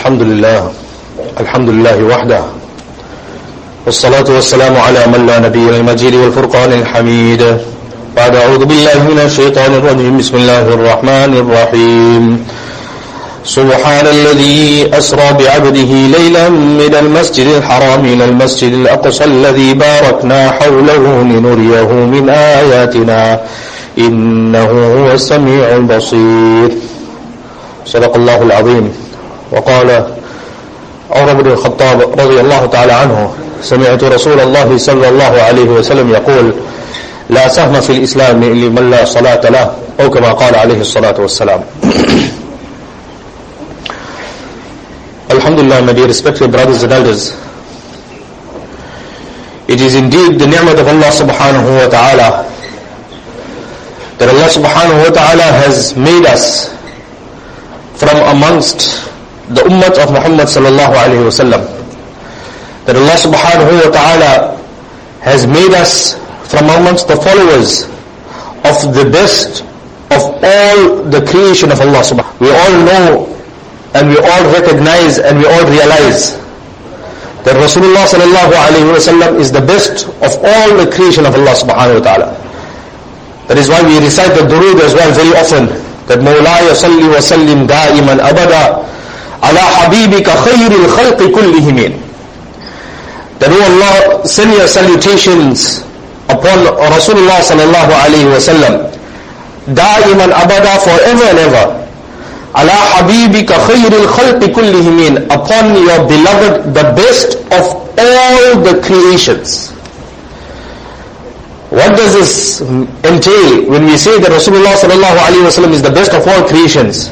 الحمد لله الحمد لله وحده. والصلاة والسلام على من لا نبي المجيد والفرقان الحميد. بعد أعوذ بالله من الشيطان الرجيم. بسم الله الرحمن الرحيم. سبحان الذي أسرى بعبده ليلا من المسجد الحرام إلى المسجد الأقصى الذي باركنا حوله لنريه من آياتنا. إنه هو السميع البصير. صدق الله العظيم. وقال عمر بن الخطاب رضي الله تعالى عنه سمعت رسول الله صلى الله عليه وسلم يقول لا سهم في الإسلام لمن لا صلاة له أو كما قال عليه الصلاة والسلام. الحمد لله my dear respected brothers and elders it is indeed the name of Allah subhanahu wa ta'ala that Allah subhanahu wa ta'ala has made us from amongst the ummah of Muhammad sallallahu alayhi wa sallam. That Allah subhanahu wa ta'ala has made us from amongst the followers of the best of all the creation of Allah subhanahu wa taala. We all know and we all recognize and we all realize that Rasulullah sallallahu alayhi wa sallam is the best of all the creation of Allah subhanahu wa ta'ala. That is why we recite the durood as well very often. That Mawlaya salli wa sallim da'iman abada ala habibika khayril khalqi kullihim. That O Allah send your salutations upon Rasulullah sallallahu alayhi wa sallam da'iman abada forever and ever ala habibika khayril khalqi kullihim upon your beloved the best of all the creations what does this entail when we say that Rasulullah sallallahu alaihi wasallam is the best of all creations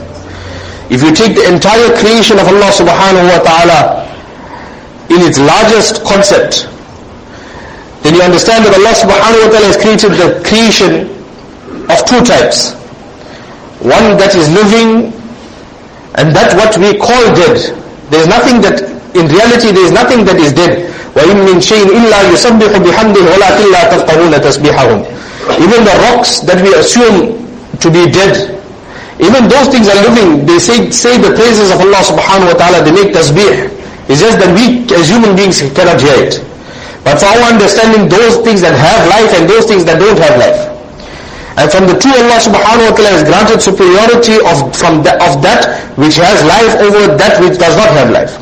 if you take the entire creation of Allah subhanahu wa ta'ala in its largest concept then you understand that Allah subhanahu wa ta'ala has created the creation of two types one that is living and that what we call dead. There is nothing that, in reality there is nothing that is dead. وَإِن مِّن شَيْءٍ إِلَّا يُسَبِّحُ بِحَمْدِهِ وَلَكِنْ لَا تَفْقَهُونَ تَسْبِحَهُمْ Even the rocks that we assume to be dead, even those things are living. They say, say the praises of Allah subhanahu wa ta'ala, they make tasbih. It's just that we as human beings cannot hear it. But for our understanding, those things that have life and those things that don't have life. And from the two Allah subhanahu wa ta'ala has granted superiority of, from the, of that which has life over that which does not have life.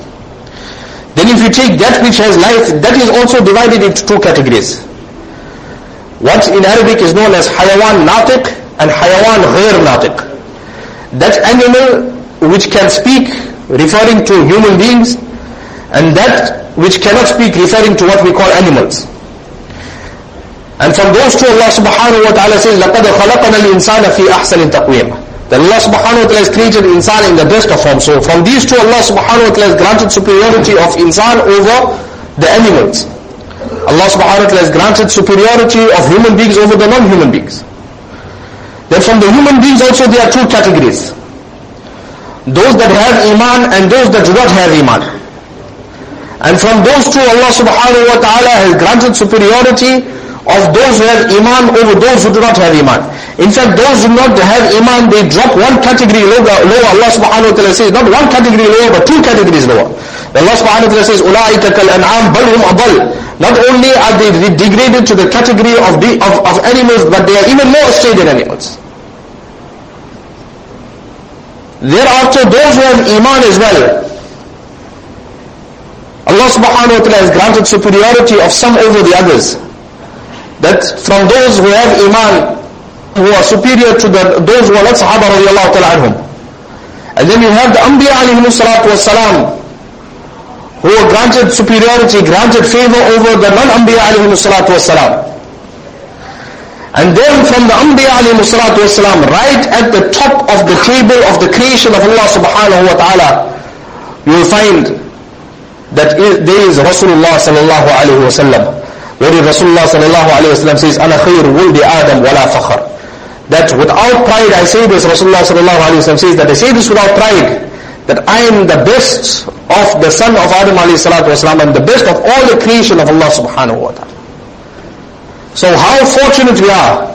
Then if you take that which has life, that is also divided into two categories. What in Arabic is known as hayawan natiq and hayawan ghair natiq That animal which can speak referring to human beings and that which cannot speak referring to what we call animals. And from those two Allah subhanahu wa ta'ala says, لَقَدْ خَلَقَنَا الْإِنسَانَ فِي أَحْسَنِ تَقْوِيمٍ That Allah subhanahu wa ta'ala has created insan in the best of form. So from these two Allah subhanahu wa ta'ala has granted superiority of insan over the animals. Allah subhanahu wa ta'ala has granted superiority of human beings over the non-human beings. Then from the human beings also there are two categories. Those that have iman and those that do not have iman. And from those two Allah subhanahu wa ta'ala has granted superiority of those who have iman over those who do not have iman. In fact, those who do not have iman, they drop one category lower. lower. Allah subhanahu wa ta'ala says, not one category lower, but two categories lower. Allah subhanahu wa ta'ala says, أُولَٰئِكَ كَالْأَنْعَامِ بَلْ هُمْ أَضَلْ Not only are they degraded to the category of, the, of, of animals, but they are even more astray than animals. Thereafter, those who have iman as well, Allah subhanahu wa ta'ala has granted superiority of some over the others that from those who have iman who are superior to the, those who are not sahaba radiallahu ta'ala anhum. And then you have the Anbiya alayhi salatu wasalam who are granted superiority, granted favor over the non-Anbiya alayhi salatu wasalam. And then from the Anbiya alayhi salatu wasalam, right at the top of the table of the creation of Allah subhanahu wa ta'ala, you will find that there is Rasulullah sallallahu alayhi wa sallam. What Rasulullah sallallahu alayhi says, "Ana khayr wuldi Adam wala fakhar." That without pride I say this. Rasulullah sallallahu alayhi says that I say this without pride. That I am the best of the son of Adam alayhi salatu wasallam and the best of all the creation of Allah subhanahu wa taala. So how fortunate we are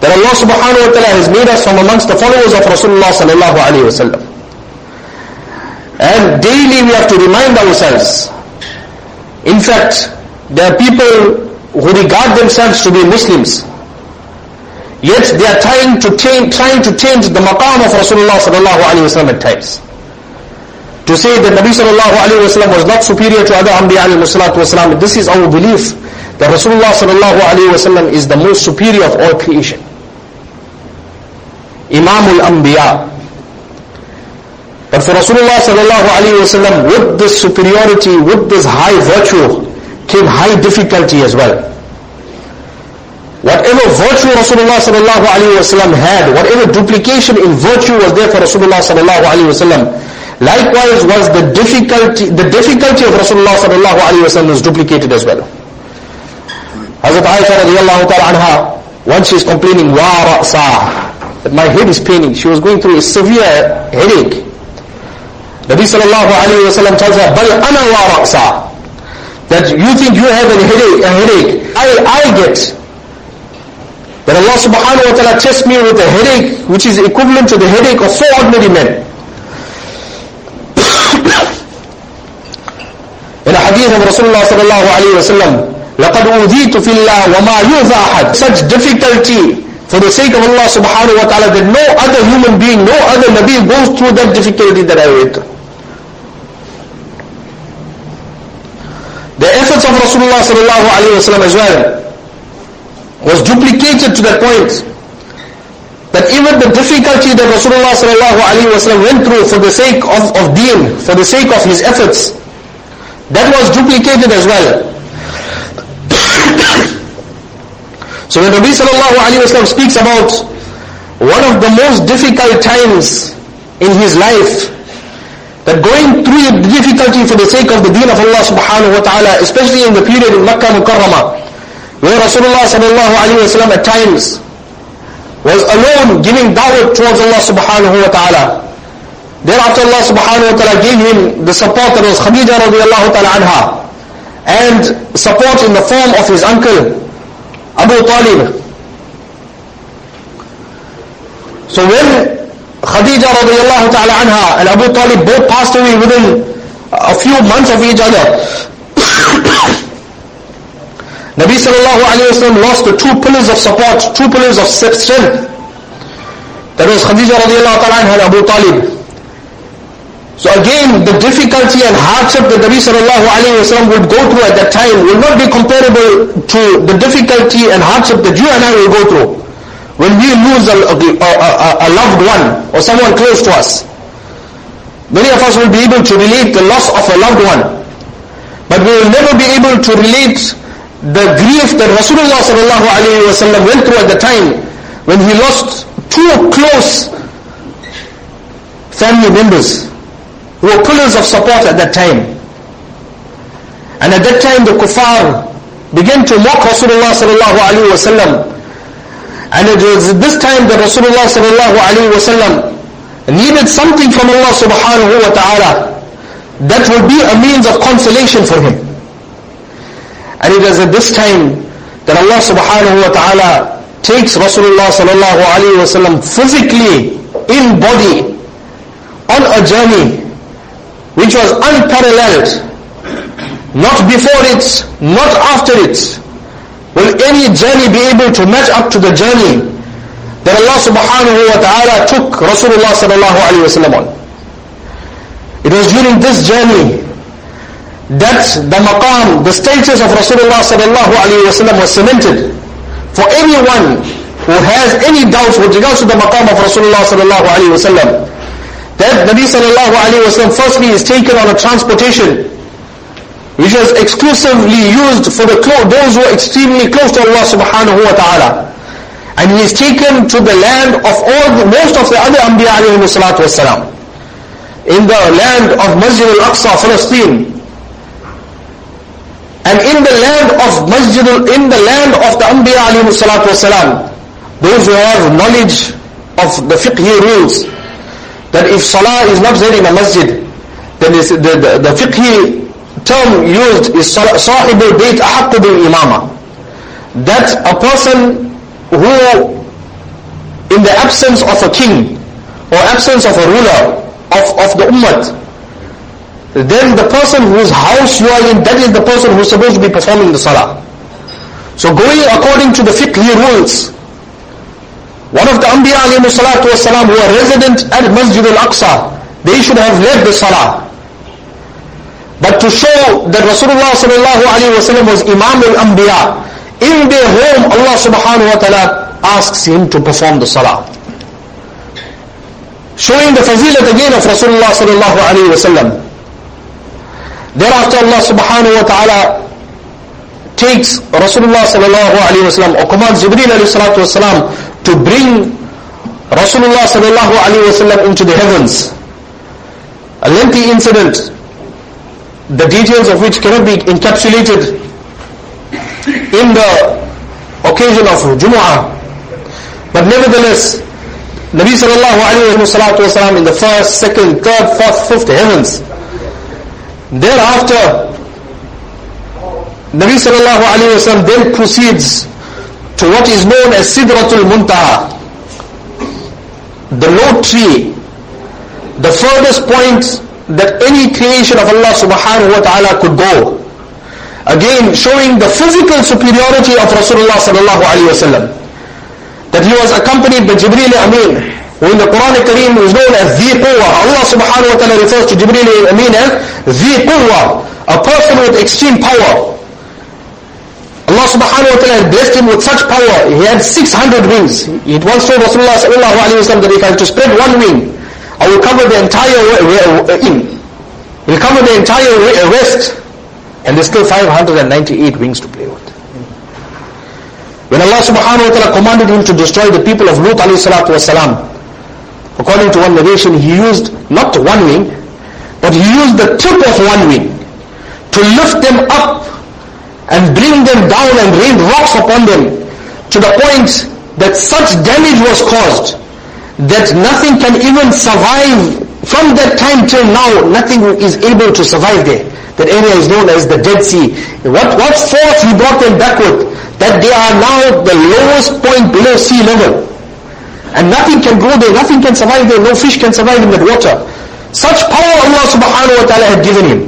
that Allah subhanahu wa taala has made us from amongst the followers of Rasulullah sallallahu alayhi. And daily we have to remind ourselves. In fact, there are people who regard themselves to be Muslims. Yet they are trying to change, trying to change the maqam of Rasulullah sallallahu alaihi wasallam at times. To say that Nabi sallallahu alaihi wasallam was not superior to other Anbiya salatu wasallam, this is our belief that Rasulullah sallallahu alaihi wasallam is the most superior of all creation. Imamul Anbiya. But for Rasulullah sallallahu alaihi wasallam, with this superiority, with this high virtue, came high difficulty as well. Whatever virtue Rasulullah sallallahu alaihi wasallam had, whatever duplication in virtue was there for Rasulullah sallallahu alaihi wasallam, likewise was the difficulty, the difficulty of Rasulullah sallallahu alaihi wasallam was duplicated as well. Hazrat Aisha radiallahu ta'ala anha, once she is complaining, wa that my head is paining. She was going through a severe headache. Nabi sallallahu alayhi wa sallam tells her, bal ana wa that you think you have a headache, a headache. I, I get that Allah subhanahu wa ta'ala tests me with a headache which is equivalent to the headache of four ordinary men. In a hadith of Rasulullah sallallahu alayhi wa sallam, لَقَدْ أُوذِيتُ فِي اللَّهِ وَمَا يُوذَى أَحَدٍ Such difficulty for the sake of Allah subhanahu wa ta'ala that no other human being, no other Nabi goes through that difficulty that I went through. The efforts of Rasulullah sallallahu alayhi wa as well was duplicated to that point that even the difficulty that Rasulullah sallallahu alayhi wa went through for the sake of, of deen, for the sake of his efforts, that was duplicated as well. So when Nabi sallallahu alayhi wa speaks about one of the most difficult times in his life, that going through difficulty for the sake of the deen of Allah subhanahu wa ta'ala, especially in the period in Makkah Mukarramah, where Rasulullah sallallahu alayhi wa sallam at times was alone giving da'wah towards Allah subhanahu wa ta'ala. Thereafter Allah subhanahu wa ta'ala gave him the support that was Khadija radiallahu ta'ala anha, and support in the form of his uncle, Abu Talib. So when Khadija radiallahu ta'ala anha and Abu Talib both passed away within a few months of each other, Nabi sallallahu alayhi wa sallam lost the two pillars of support, two pillars of strength. That was Khadija radiallahu ta'ala anha and Abu Talib. So again, the difficulty and hardship that Nabi sallallahu alayhi wa sallam would go through at that time will not be comparable to the difficulty and hardship that you and I will go through when we lose a, a, a, loved one or someone close to us. Many of us will be able to relate the loss of a loved one. But we will never be able to relate the grief that Rasulullah went through at the time when he lost two close family members who were pillars of support at that time. And at that time the kuffar began to mock Rasulullah sallallahu alayhi wa. And it was this time that Rasulullah sallallahu alayhi wa sallam needed something from Allah subhanahu wa ta'ala that would be a means of consolation for him. And it is at this time that Allah subhanahu wa ta'ala takes Rasulullah sallallahu alayhi wa sallam physically in body on a journey which was unparalleled. Not before it, not after it. Will any journey be able to match up to the journey that Allah subhanahu wa ta'ala took Rasulullah sallallahu alayhi wa sallam on? It was during this journey that the maqam, the status of Rasulullah sallallahu alayhi wa sallam was cemented. For anyone who has any doubts with regards to the maqam of Rasulullah sallallahu alayhi wa sallam, that Nabi sallallahu alayhi wa sallam firstly is taken on a transportation which was exclusively used for the those who are extremely close to Allah subhanahu wa ta'ala. And he is taken to the land of all the, most of the other Anbiya alayhi salatu wasalam. In the land of Masjid al-Aqsa, Palestine. And in the land of Masjid, in the land of the Anbiya alayhi salatu wasalam, those who have knowledge of the fiqhi rules, that if salah is not there in a masjid, then the, the, the fiqhi term used is Sahibul Bayt Ahakku bil Imama. That a person who, in the absence of a king, or absence of a ruler, of, of the ummah, then the person whose house you are in, that is the person who's supposed to be performing the salah. So going according to the fiqh rules, one of the Anbiya alayhi salatu wasalam who are resident at Masjid al-Aqsa, they should have led the salah. But to show that Rasulullah sallallahu alayhi wasallam was Imam al-Anbiya, in their home Allah subhanahu wa ta'ala asks him to perform the salah. Showing the fazilat again of Rasulullah sallallahu alayhi wasallam. Thereafter Allah subhanahu wa ta'ala takes Rasulullah sallallahu alayhi wa sallam or commands Jibreel alayhi salatu wasalam to bring Rasulullah sallallahu alayhi wa sallam into the heavens. A lengthy incident, the details of which cannot be encapsulated in the occasion of Jumu'ah. But nevertheless, Nabi sallallahu alayhi wa in the first, second, third, fourth, fifth heavens, Thereafter, Nabi sallallahu alayhi wa then proceeds to what is known as Sidratul Muntaha, the lote tree, the furthest point that any creation of Allah subhanahu wa ta'ala could go. Again, showing the physical superiority of Rasulullah sallallahu alayhi wa. That he was accompanied by Jibreel Amin, who in the Quran Kareem is known as the Quwwa. Allah subhanahu wa ta'ala refers to Jibreel Amin as the Quwwa, a person with extreme power. Allah subhanahu wa ta'ala had blessed him with such power. He had 600 wings. He once told Rasulullah sallallahu alayhi wa that if I have to spread one wing, I will cover the entire uh, in. Will cover the entire west. Uh, and there's still 598 wings to play with. When Allah subhanahu wa ta'ala commanded him to destroy the people of Lut alayhi salatu wasalam, According to one narration, he used not one wing, but he used the tip of one wing to lift them up and bring them down and rain rocks upon them to the point that such damage was caused that nothing can even survive from that time till now nothing is able to survive there that area is known as the Dead Sea what, what force he brought them backward that they are now the lowest point below sea level and nothing can grow there, nothing can survive there, no fish can survive in that water. Such power Allah subhanahu wa ta'ala had given him.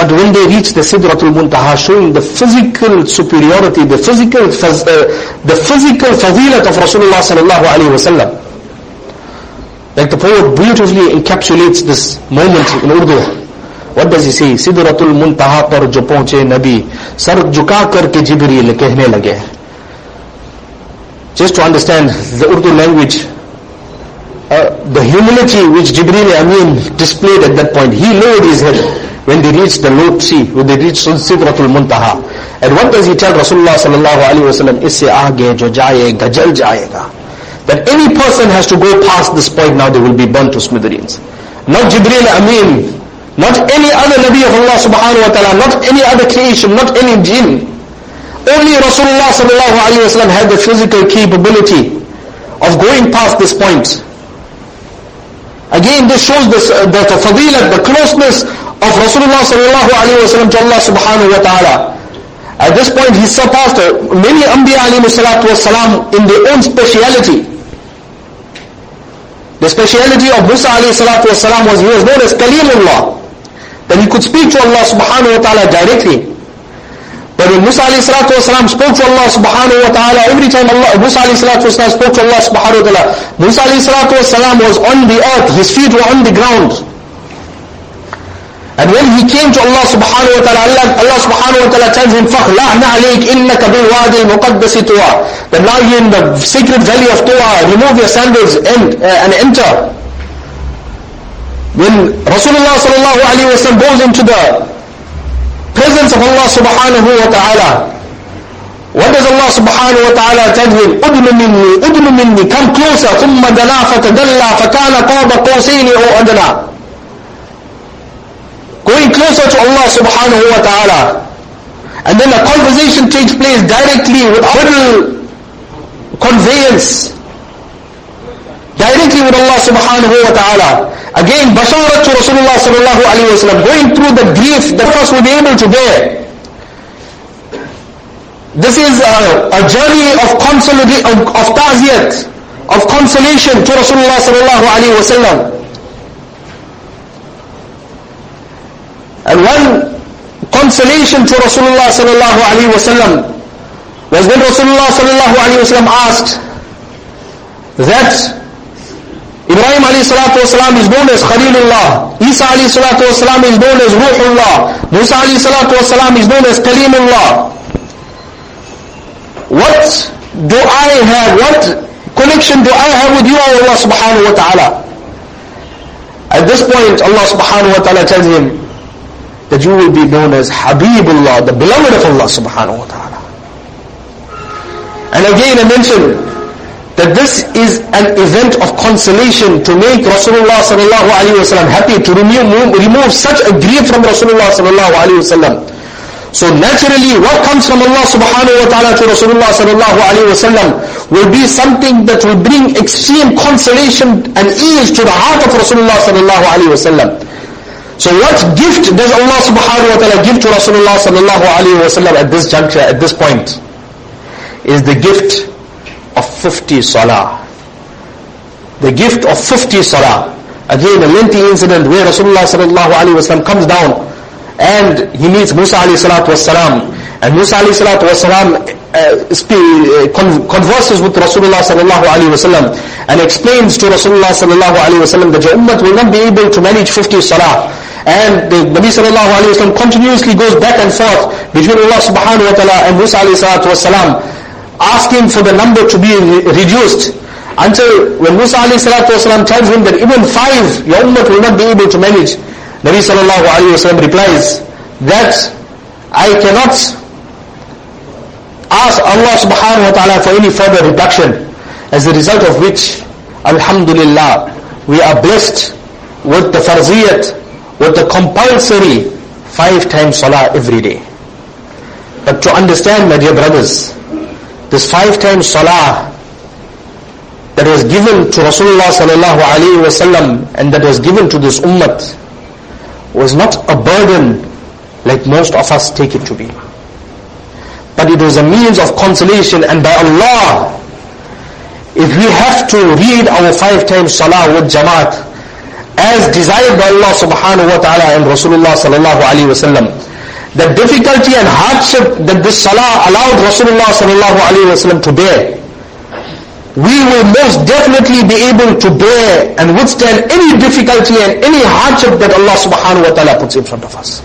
But when they reached the Sidratul Muntaha, showing the physical superiority, the physical, uh, the physical fadilat of Rasulullah sallallahu alayhi wa sallam. Like the poet beautifully encapsulates this moment in Urdu. What does he say? Sidratul Muntaha par jo pahunche Nabi, sar jhuka karke Jibreel kehne lage. Just to understand the Urdu language, uh, the humility which Jibreel Amin displayed at that point, he lowered his head when they reached the low sea, when they reached Sidratul Muntaha. And what does he tell Rasulullah sallallahu alaihi wasallam? Isse aage jo jayega jal jayega. That any person has to go past this point now, they will be burnt to smithereens. Not Jibreel Amin, not any other Nabi of Allah subhanahu wa ta'ala, not any other creation, not any jinn. Only Rasulullah sallallahu alayhi wa had the physical capability of going past this point. Again, this shows this, uh, that the fadilat, the closeness of Rasulullah sallallahu alayhi wa to Allah subhanahu wa ta'ala. At this point, he surpassed many Anbiya alayhi salatu wasalam in their own speciality. The speciality of Musa alayhi salatu wasalam was he was known as Kalimullah. That he could speak to Allah subhanahu wa ta'ala directly. But when Musa alayhi salatu wasalam spoke to Allah subhanahu wa ta'ala, every time Allah, Musa alayhi salatu wasalam spoke to Allah subhanahu wa ta'ala, Musa alayhi salatu wasalam was on the earth, his feet were on the ground. And when he came to Allah subhanahu wa ta'ala, Allah, subhanahu wa ta'ala tells him, فَخْلَعْنَ عَلَيْكَ إِنَّكَ بِالْوَادِ الْمُقَدَّسِ طُوَى That now you're in the sacred valley of Tuwa, remove your sandals and, uh, and enter. When Rasulullah sallallahu alayhi wa sallam goes into the presence of Allah subhanahu wa ta'ala. What does Allah subhanahu wa ta'ala tell him? أُدْنُ مِنِّي أُدْنُ مِنِّي Come closer ثُمَّ دَنَا فَتَدَلَّى فَكَانَ قَابَ قَوْسَيْنِ أَوْ أَدْنَى Going closer to Allah subhanahu wa ta'ala. And then a conversation takes place directly with little conveyance. Directly with Allah subhanahu wa ta'ala. Again, basharat to Rasulullah sallallahu alayhi wa sallam, going through the grief that us will be able to bear. This is a, a journey of consolidation, of, of ta'ziyat, of consolation to Rasulullah sallallahu alayhi wa sallam. And one consolation to Rasulullah sallallahu alaihi wasallam was when Rasulullah sallallahu alaihi wasallam asked that Ibrahim alayhi salatu wasalam is known as Khalilullah. Isa alayhi salatu wasalam is known as Ruhullah. Musa alayhi salatu wasalam is known as Kalimullah. What do I have, what connection do I have with you, Allah subhanahu wa ta'ala? At this point, Allah subhanahu wa ta'ala tells him that you will be known as Habibullah, the beloved of Allah subhanahu wa ta'ala. And again I mentioned that this is an event of consolation to make Rasulullah sallallahu alayhi wa happy, to remove, remove such a grief from Rasulullah sallallahu alayhi wa. So naturally, what comes from Allah subhanahu wa ta'ala to Rasulullah sallallahu alayhi wa will be something that will bring extreme consolation and ease to the heart of Rasulullah sallallahu alayhi wa. So what gift does Allah subhanahu wa ta'ala give to Rasulullah sallallahu alayhi wa sallam at this juncture, at this point? Is the gift of 50 salah. The gift of 50 salah. Again, a lengthy incident where Rasulullah sallallahu alayhi wa sallam comes down and he meets Musa alayhi salatu wasalam. And Musa alayhi salatu wasalam uh, uh, converses with Rasulullah sallallahu alayhi wasallam and explains to Rasulullah sallallahu alayhi wasallam that your ummah will not be able to manage 50 salah. And the Nabi sallallahu alayhi wasallam continuously goes back and forth between Allah subhanahu wa ta'ala and Musa alayhi salatu wasalam, asking for the number to be reduced. Until when Musa alayhi salatu wasalam tells him that even five, your ummah will not be able to manage. Nabi sallallahu alayhi wasallam replies that I cannot ask Allah subhanahu wa ta'ala for any further reduction as a result of which alhamdulillah we are blessed with the farziyat with the compulsory five times salah every day but to understand my dear brothers this five times salah that was given to Rasulullah sallallahu alayhi wasallam and that was given to this ummah was not a burden like most of us take it to be. But it was a means of consolation and by Allah, if we have to read our five times salah with jamaat, as desired by Allah subhanahu wa ta'ala and Rasulullah sallallahu alayhi wa sallam, the difficulty and hardship that this salah allowed Rasulullah sallallahu alayhi wa sallam to bear, we will most definitely be able to bear and withstand any difficulty and any hardship that Allah subhanahu wa ta'ala puts in front of us.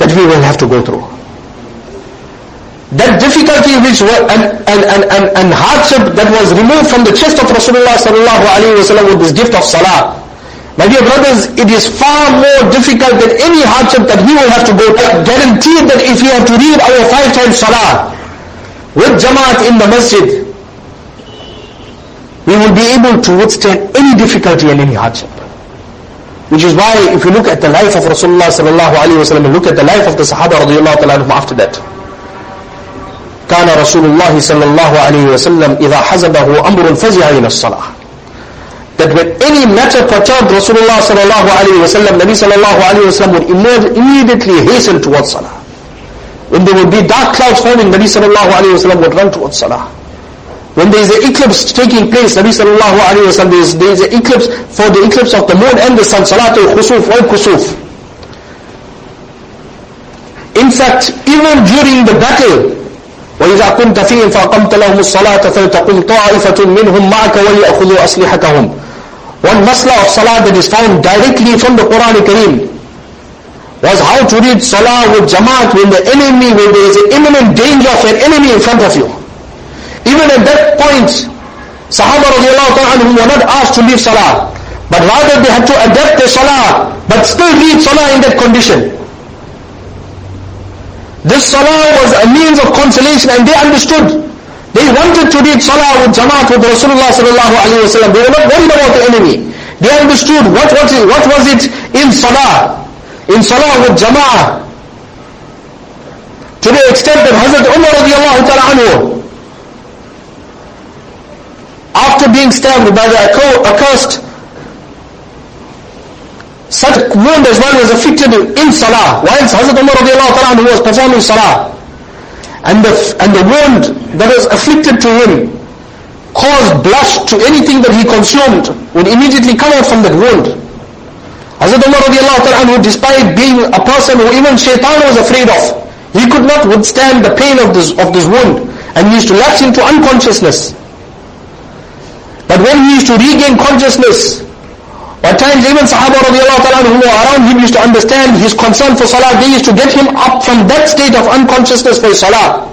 That we will have to go through. That difficulty which was, and, and, and, and, and hardship that was removed from the chest of Rasulullah sallallahu alayhi wa sallam with this gift of salah. My dear brothers, it is far more difficult than any hardship that we will have to go through. Guaranteed that if we have to read our five times salah with jamaat in the masjid, we will be able to withstand any difficulty and any hardship. Which is why if you look at the life of Rasulullah sallallahu alayhi wa sallam and look at the life of the Sahaba radiallahu ta'ala after that. كان رسول الله صلى الله عليه وسلم إذا حزبه أمر فزع إلى الصلاة that when any matter perturbed Rasulullah sallallahu alayhi wa sallam, Nabi sallallahu alayhi wa sallam would immediately hasten towards salah. When there would be dark clouds forming, Nabi sallallahu alayhi wa sallam would run towards salah. When there is an eclipse taking place, Nabi sallallahu alayhi wa sallam, there is, there is an eclipse for the eclipse of the moon and the sun, salatul khusuf wal kusuf. In fact, even during the battle, وإذا كنت فيهم فأقمت لهم الصلاة فلتقم طائفة منهم معك وليأخذوا أسلحتهم one masla of salah that is found directly from the Quran Kareem was how to read salah with jamaat when the enemy, when there is an imminent danger of an enemy in front of you. Even at that point, Sahaba radiallahu ta'ala were not asked to leave salah, but rather they had to adapt their salah, but still read salah in that condition. This salah was a means of consolation and they understood. They wanted to read salah with jamaat with Rasulullah sallallahu alayhi wa sallam. They were not worried about the enemy. They understood what was it, what was it in salah. In salah with Jamaat. To the extent that Hazrat Umar radiallahu ta'ala anhu, after being stabbed by the accursed, such wound as well was afflicted in salah, whilst Hazrat Umar radiallahu ta'ala anhu was performing salah and the, and the wound that was afflicted to him caused blush to anything that he consumed would immediately come out from that wound. Hazrat Umar radiallahu ta'ala despite being a person who even shaitan was afraid of, he could not withstand the pain of this, of this wound and he used to lapse into unconsciousness. But when he used to regain consciousness, at times even Sahaba radiallahu ta'ala who were around him used to understand his concern for salah, they used to get him up from that state of unconsciousness for salah.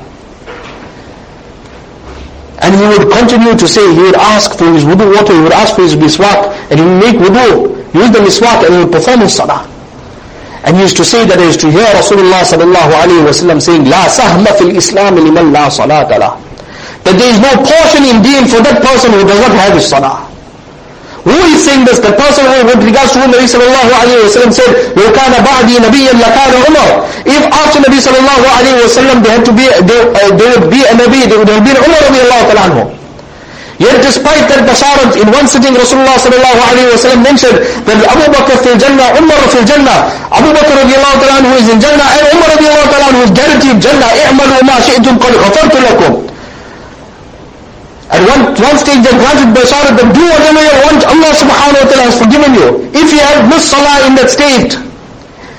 And he would continue to say, he would ask for his wudu water, he would ask for his miswak, and he would make wudu, use the miswak, and he would perform his salah. And he used to say that he used to hear Rasulullah sallallahu alayhi wa sallam saying, لا سهم في الإسلام لمن لا صلاة له. That there is no portion in deen for that person who does not have his salah. Who is saying this? The person who with regards to whom Nabi sallallahu alayhi wa sallam said, لو كان بعدي نبيا لكان عمر. If after Nabi sallallahu alayhi wa sallam they had to be, they, uh, they would be a Nabi, they would have been Umar radiallahu ta'ala anhu. Yet despite that basharat, in one sitting Rasulullah sallallahu alayhi wa sallam mentioned that Abu Bakr fil Jannah, Umar fil Jannah. Abu Bakr radiallahu ta'ala anhu is in Jannah and Umar radiallahu ta'ala anhu is guaranteed Jannah. اعملوا ما شئتم قد غفرت لكم. At one, one stage they granted basharat that do whatever you want, Allah subhanahu wa ta'ala has forgiven you. If he had missed salah in that state,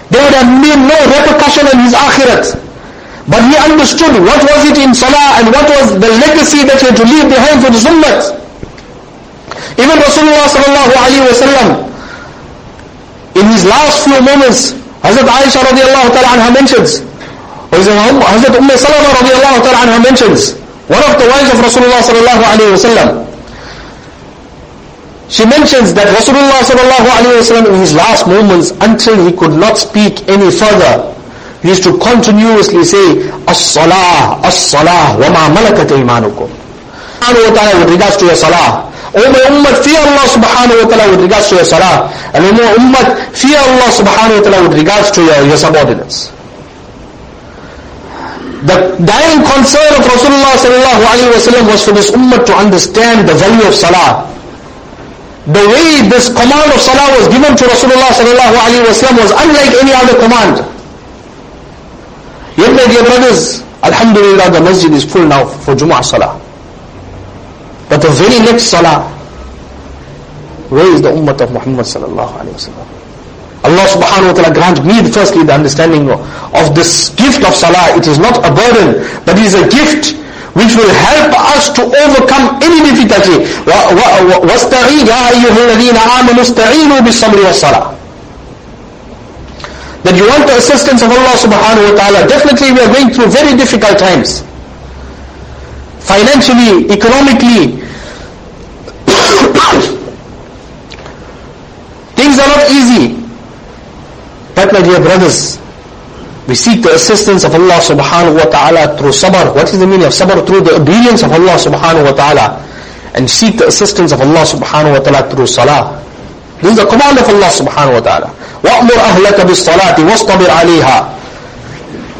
there would have been no repercussion on his akhirat. But he understood what was it in salah and what was the legacy that he had to leave behind for the ummah. Even Rasulullah sallallahu alayhi wa sallam, in his last few moments, Hazrat Aisha radiallahu ta'ala anha mentions, or Hazrat Umm Salama radiallahu ta'ala anha mentions, one of the wives of Rasulullah sallallahu alayhi wa sallam, she mentions that Rasulullah sallallahu alayhi wa sallam in his last moments, until he could not speak any further, he used to continuously say, As-salah, As-salah, wa ma malakat imanukum. Subhanahu wa ta'ala with regards to your salah. O my ummah, fear Allah subhanahu wa ta'ala with regards to your salah. And O my ummah, fear Allah subhanahu wa ta'ala with regards to your, your subordinates. The dying concern of Rasulullah sallallahu alayhi wa sallam was for this ummah to understand the value of salah. The way this command of salah was given to Rasulullah sallallahu alayhi wa sallam was unlike any other command. Yet my dear brothers, Alhamdulillah the masjid is full now for Jumu'ah salah. But the very next salah, where is the ummah of Muhammad sallallahu alayhi wa sallam? Allah subhanahu wa ta'ala grant me firstly the understanding of this gift of salah. It is not a burden, but it is a gift which will help us to overcome any difficulty. وَاسْتَعِينَ يَا أَيُّهَا الَّذِينَ آمَنُوا اسْتَعِينُوا بِالصَّبْرِ وَالصَّلَاةِ That you want the assistance of Allah subhanahu wa ta'ala. Definitely we are going through very difficult times. Financially, economically, But my dear brothers, we seek the assistance of Allah subhanahu wa ta'ala through sabr. What is the meaning of sabr? Through the obedience of Allah subhanahu wa ta'ala. And seek the assistance of Allah subhanahu wa ta'ala through salah. This is the command of Allah subhanahu wa ta'ala. وَأْمُرْ أَهْلَكَ بِالصَّلَاةِ وَاصْطَبِرْ عَلَيْهَا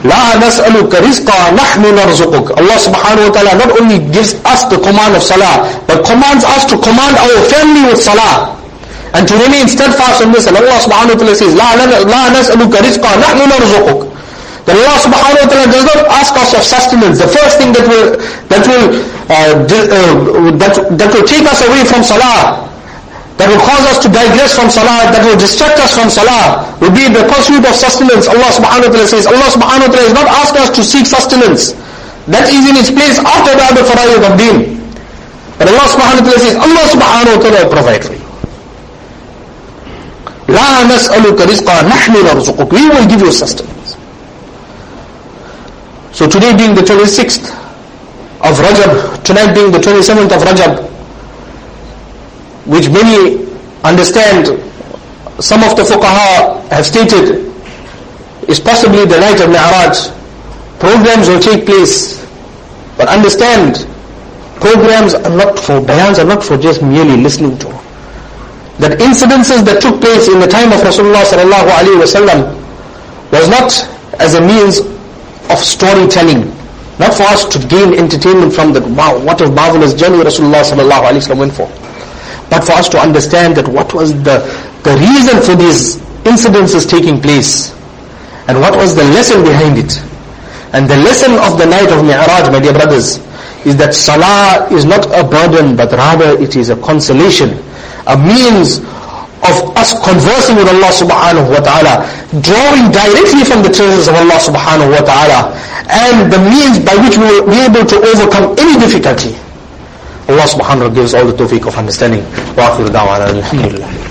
لَا نَسْأَلُكَ رِزْقًا نَحْنُ نَرْزُقُكَ Allah subhanahu wa ta'ala not only gives us the command of salah, but commands us to command our family with salah and to remain steadfast on this. And Allah subhanahu wa ta'ala says, لا, لا نسألك رزقا نحن نرزقك. That Allah subhanahu wa ta'ala does not ask us of sustenance. The first thing that will, that will, uh, uh, that, that will take us away from salah, that will cause us to digress from salah, that will distract us from salah, will be the pursuit of sustenance. Allah subhanahu wa ta'ala says, Allah subhanahu wa ta'ala is not asking us to seek sustenance. That is in its place after the other farayid of deen. But Allah subhanahu wa ta'ala says, Allah subhanahu wa ta'ala will provide for you. لا نسألك رزقا نحن نرزقك we will give you sustenance so today being the 26th of Rajab tonight being the 27th of Rajab which many understand some of the fuqaha have stated is possibly the night of Mi'raj programs will take place but understand programs are not for bayans are not for just merely listening to that incidences that took place in the time of Rasulullah sallallahu alaihi wasallam was not as a means of storytelling, not for us to gain entertainment from the wow, what a marvelous journey Rasulullah sallallahu alaihi wasallam went for, but for us to understand that what was the the reason for these incidences taking place, and what was the lesson behind it, and the lesson of the night of Mi'raj, my dear brothers, is that salah is not a burden, but rather it is a consolation a means of us conversing with Allah subhanahu wa ta'ala, drawing directly from the treasures of Allah subhanahu wa ta'ala, and the means by which we will be able to overcome any difficulty. Allah subhanahu wa ta'ala gives all the tawfiq of understanding. Wa akhiru da'wana alhamdulillah.